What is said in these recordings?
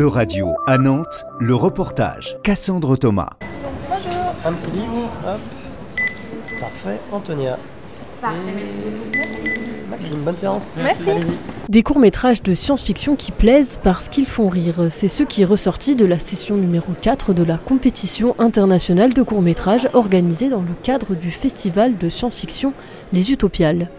E-Radio à Nantes, le reportage Cassandre Thomas. Bonjour. Un petit livre, hop. Parfait, Antonia. Parfait, merci Maxime, bonne séance. Merci. Des courts-métrages de science-fiction qui plaisent parce qu'ils font rire. C'est ce qui est ressorti de la session numéro 4 de la compétition internationale de courts-métrages organisée dans le cadre du festival de science-fiction Les Utopiales.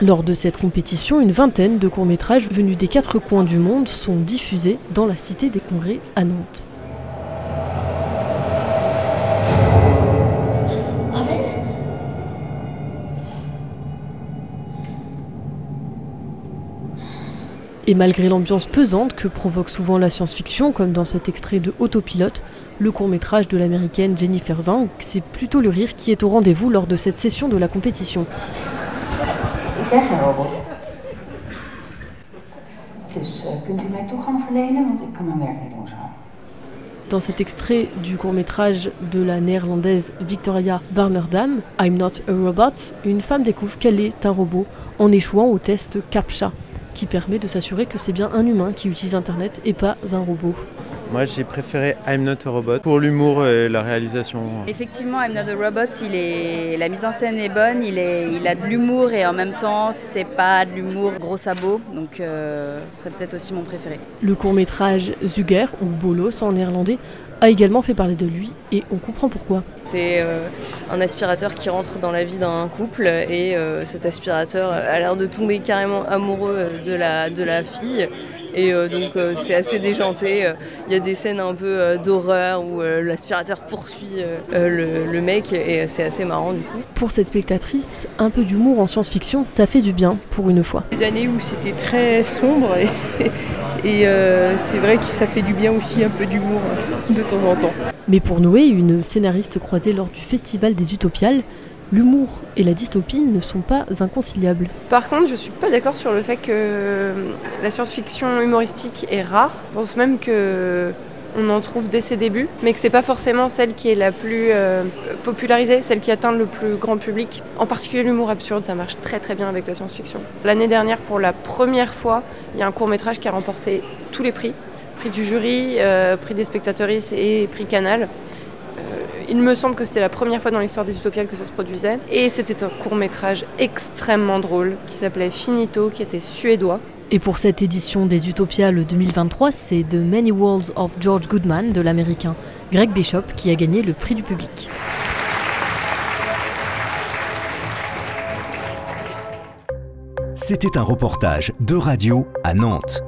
Lors de cette compétition, une vingtaine de courts-métrages venus des quatre coins du monde sont diffusés dans la Cité des Congrès à Nantes. Et malgré l'ambiance pesante que provoque souvent la science-fiction, comme dans cet extrait de Autopilote, le court-métrage de l'américaine Jennifer Zhang, c'est plutôt le rire qui est au rendez-vous lors de cette session de la compétition. Dans cet extrait du court-métrage de la néerlandaise Victoria Warmerdam, I'm Not a Robot, une femme découvre qu'elle est un robot en échouant au test CAPTCHA qui permet de s'assurer que c'est bien un humain qui utilise Internet et pas un robot. Moi j'ai préféré I'm Not a Robot pour l'humour et la réalisation. Effectivement, I'm Not a Robot, il est... la mise en scène est bonne, il, est... il a de l'humour et en même temps c'est pas de l'humour gros sabot, donc euh, ce serait peut-être aussi mon préféré. Le court métrage Zuger ou Bolos en néerlandais a également fait parler de lui et on comprend pourquoi. C'est euh, un aspirateur qui rentre dans la vie d'un couple et euh, cet aspirateur a l'air de tomber carrément amoureux de la, de la fille. Et euh, donc euh, c'est assez déjanté. Il y a des scènes un peu euh, d'horreur où euh, l'aspirateur poursuit le, le, mec et c'est assez marrant du coup. Pour cette spectatrice, un peu d'humour en science-fiction, ça fait du bien pour une fois. Des années où c'était très sombre et, et c'est vrai que ça fait du bien aussi un peu d'humour de temps en temps. Mais pour Noé, une scénariste croisée lors du Festival des Utopiales, l'humour et la dystopie ne sont pas inconciliables. Par contre, je suis pas d'accord sur le fait que la science-fiction humoristique est rare. Je pense même que on en trouve dès ses débuts, mais que c'est pas forcément celle qui est la plus euh, popularisée, celle qui atteint le plus grand public. En particulier l'humour absurde, ça marche très très bien avec la science-fiction. L'année dernière, pour la première fois, il y a un court métrage qui a remporté tous les prix prix du jury, euh, prix des spectatrices et prix Canal. Il me semble que c'était la première fois dans l'histoire des Utopiales que ça se produisait. Et c'était un court métrage extrêmement drôle qui s'appelait Finito, qui était suédois. Et pour cette édition des Utopiales 2023, c'est The Many Worlds of George Goodman de l'américain Greg Bishop qui a gagné le prix du public. C'était un reportage de radio à Nantes,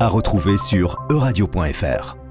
à retrouver sur euradio.fr.